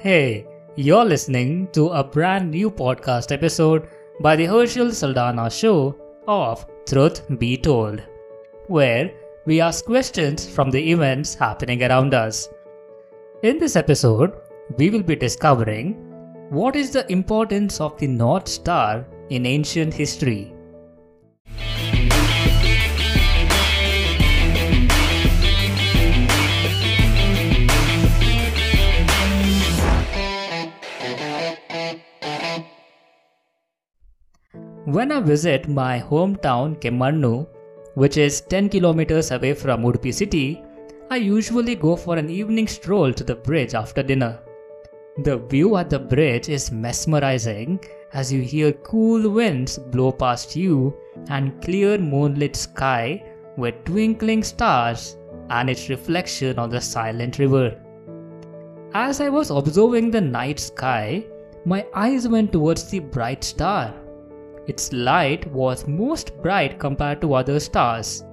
Hey, you're listening to a brand new podcast episode by the Herschelle Saldanha show of Truth Be Told, where we ask questions from the events happening around us. In this episode, we will be discovering what is the importance of the North Star in ancient history. When I visit my hometown Kemmannu, which is 10 kilometers away from Udupi city, I usually go for an evening stroll to the bridge after dinner. The view at the bridge is mesmerizing as you hear cool winds blow past you and clear moonlit sky with twinkling stars and its reflection on the silent river. As I was observing the night sky, my eyes went towards the bright star its light was most bright compared to other stars.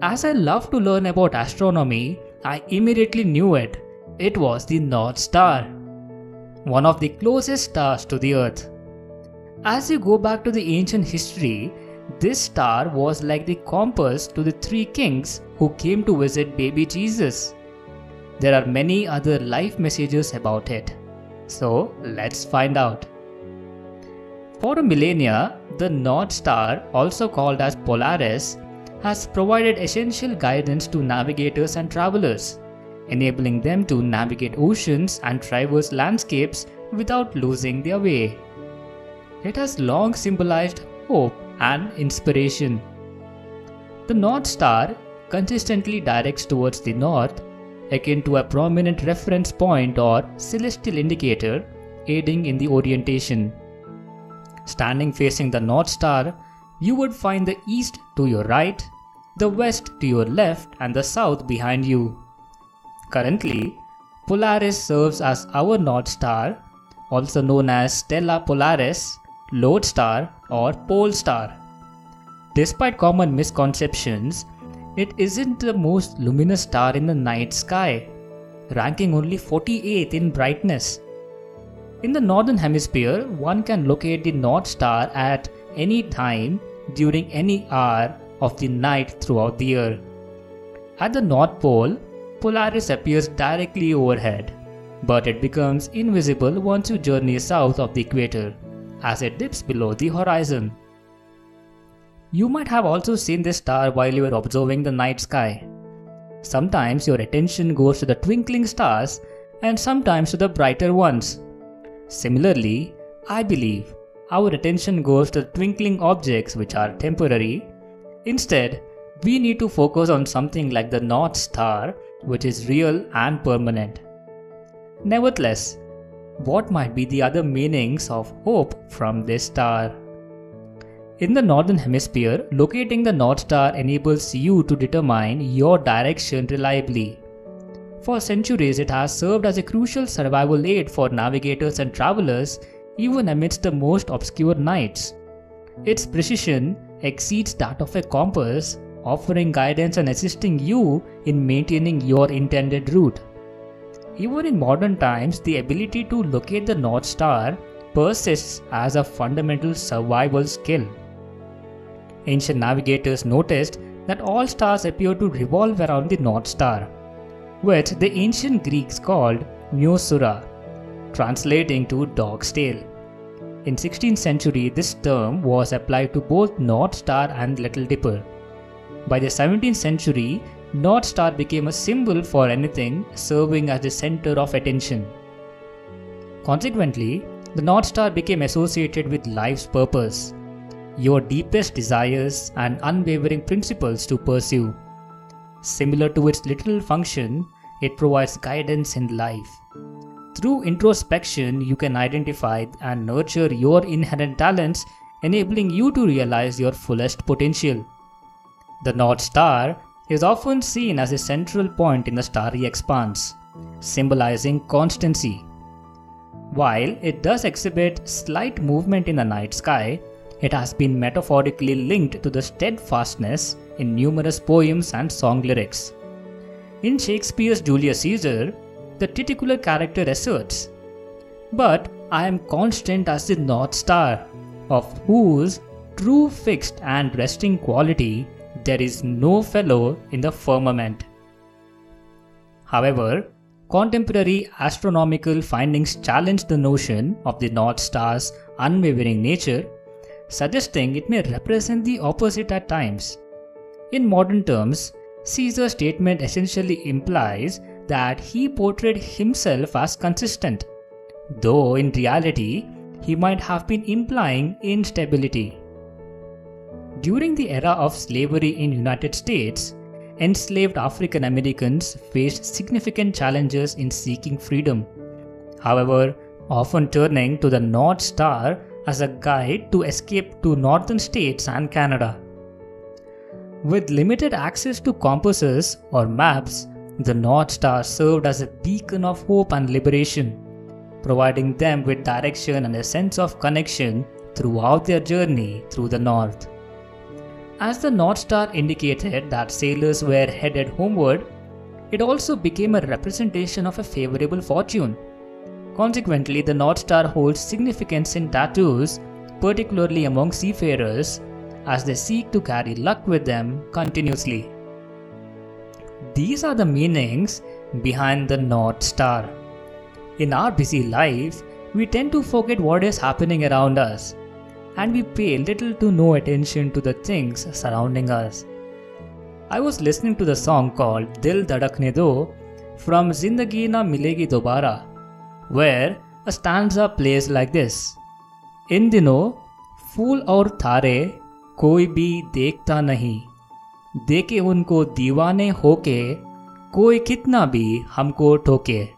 As I love to learn about astronomy, I immediately knew it. It was the North Star, one of the closest stars to the Earth. As you go back to the ancient history, this star was like the compass to the three kings who came to visit baby Jesus. There are many other life messages about it. So let's find out. For millennia, the North Star, also called as Polaris, has provided essential guidance to navigators and travelers, enabling them to navigate oceans and traverse landscapes without losing their way. It has long symbolized hope and inspiration. The North Star consistently directs towards the north, akin to a prominent reference point or celestial indicator, aiding in the orientation. Standing facing the North Star, you would find the east to your right, the west to your left, and the south behind you. Currently, Polaris serves as our North Star, also known as Stella Polaris, Lodestar, or Pole Star. Despite common misconceptions, it isn't the most luminous star in the night sky, ranking only 48th in brightness. In the northern hemisphere, one can locate the North Star at any time during any hour of the night throughout the year. At the North Pole, Polaris appears directly overhead, but it becomes invisible once you journey south of the equator, as it dips below the horizon. You might have also seen this star while you were observing the night sky. Sometimes your attention goes to the twinkling stars and sometimes to the brighter ones. Similarly, I believe our attention goes to twinkling objects which are temporary. Instead, we need to focus on something like the North Star, which is real and permanent. Nevertheless, what might be the other meanings of hope from this star? In the Northern Hemisphere, locating the North Star enables you to determine your direction reliably. For centuries, it has served as a crucial survival aid for navigators and travelers, even amidst the most obscure nights. Its precision exceeds that of a compass, offering guidance and assisting you in maintaining your intended route. Even in modern times, the ability to locate the North Star persists as a fundamental survival skill. Ancient navigators noticed that all stars appear to revolve around the North Star which the ancient Greeks called Myosoura, translating to dog's tail. In 16th century, this term was applied to both North Star and Little Dipper. By the 17th century, North Star became a symbol for anything serving as the center of attention. Consequently, the North Star became associated with life's purpose, your deepest desires and unwavering principles to pursue. Similar to its literal function, it provides guidance in life. Through introspection, you can identify and nurture your inherent talents, enabling you to realize your fullest potential. The North Star is often seen as a central point in the starry expanse, symbolizing constancy. While it does exhibit slight movement in the night sky, it has been metaphorically linked to the steadfastness in numerous poems and song lyrics. In Shakespeare's Julius Caesar, the titular character asserts. But I am constant as the North Star, of whose true fixed and resting quality there is no fellow in the firmament. However, contemporary astronomical findings challenge the notion of the North Star's unwavering nature, suggesting it may represent the opposite at times. In modern terms, Caesar's statement essentially implies that he portrayed himself as consistent, though in reality, he might have been implying instability. During the era of slavery in United States, enslaved African Americans faced significant challenges in seeking freedom. However, often turning to the North Star as a guide to escape to northern states and Canada. With limited access to compasses or maps, the North Star served as a beacon of hope and liberation, providing them with direction and a sense of connection throughout their journey through the North. As the North Star indicated that sailors were headed homeward, it also became a representation of a favorable fortune. Consequently, the North Star holds significance in tattoos, particularly among seafarers, as they seek to carry luck with them continuously. These are the meanings behind the North Star. In our busy life, we tend to forget what is happening around us and we pay little to no attention to the things surrounding us. I was listening to the song called Dil Dhadakne Do from Zindagi Na Milegi Dobara, where a stanza plays like this In dino, फूल और थारे कोई भी देखता नहीं देखे उनको दीवाने होके कोई कितना भी हमको ठोके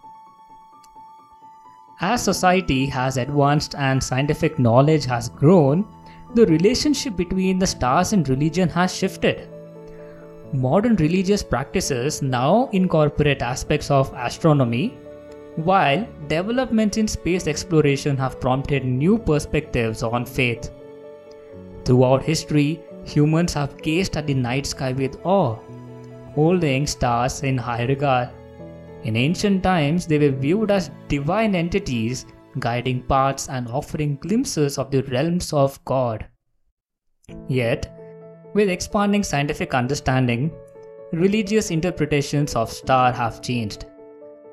as society has advanced and scientific knowledge has grown, the relationship between the stars and religion has shifted. Modern religious practices now incorporate aspects of astronomy, while developments in space exploration have prompted new perspectives on faith. Throughout history, humans have gazed at the night sky with awe, holding stars in high regard. In ancient times, they were viewed as divine entities guiding paths and offering glimpses of the realms of God. Yet, with expanding scientific understanding, religious interpretations of star have changed.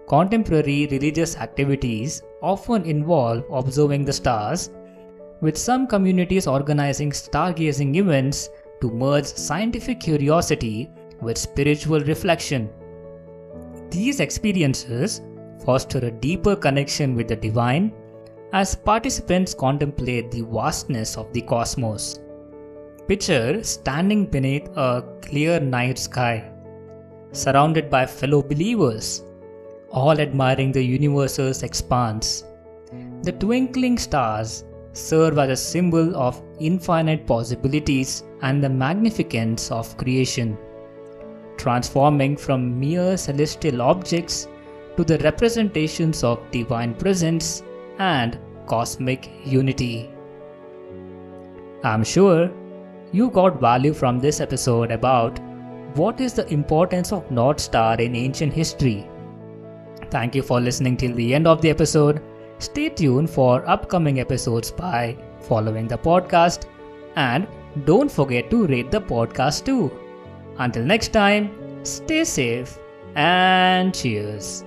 Contemporary religious activities often involve observing the stars, with some communities organizing stargazing events to merge scientific curiosity with spiritual reflection. These experiences foster a deeper connection with the divine as participants contemplate the vastness of the cosmos. Picture standing beneath a clear night sky, surrounded by fellow believers, all admiring the universe's expanse. The twinkling stars serve as a symbol of infinite possibilities and the magnificence of creation transforming from mere celestial objects to the representations of divine presence and cosmic unity. I'm sure you got value from this episode about what is the importance of North Star in ancient history. Thank you for listening till the end of the episode. Stay tuned for upcoming episodes by following the podcast and don't forget to rate the podcast too. Until next time, stay safe and cheers.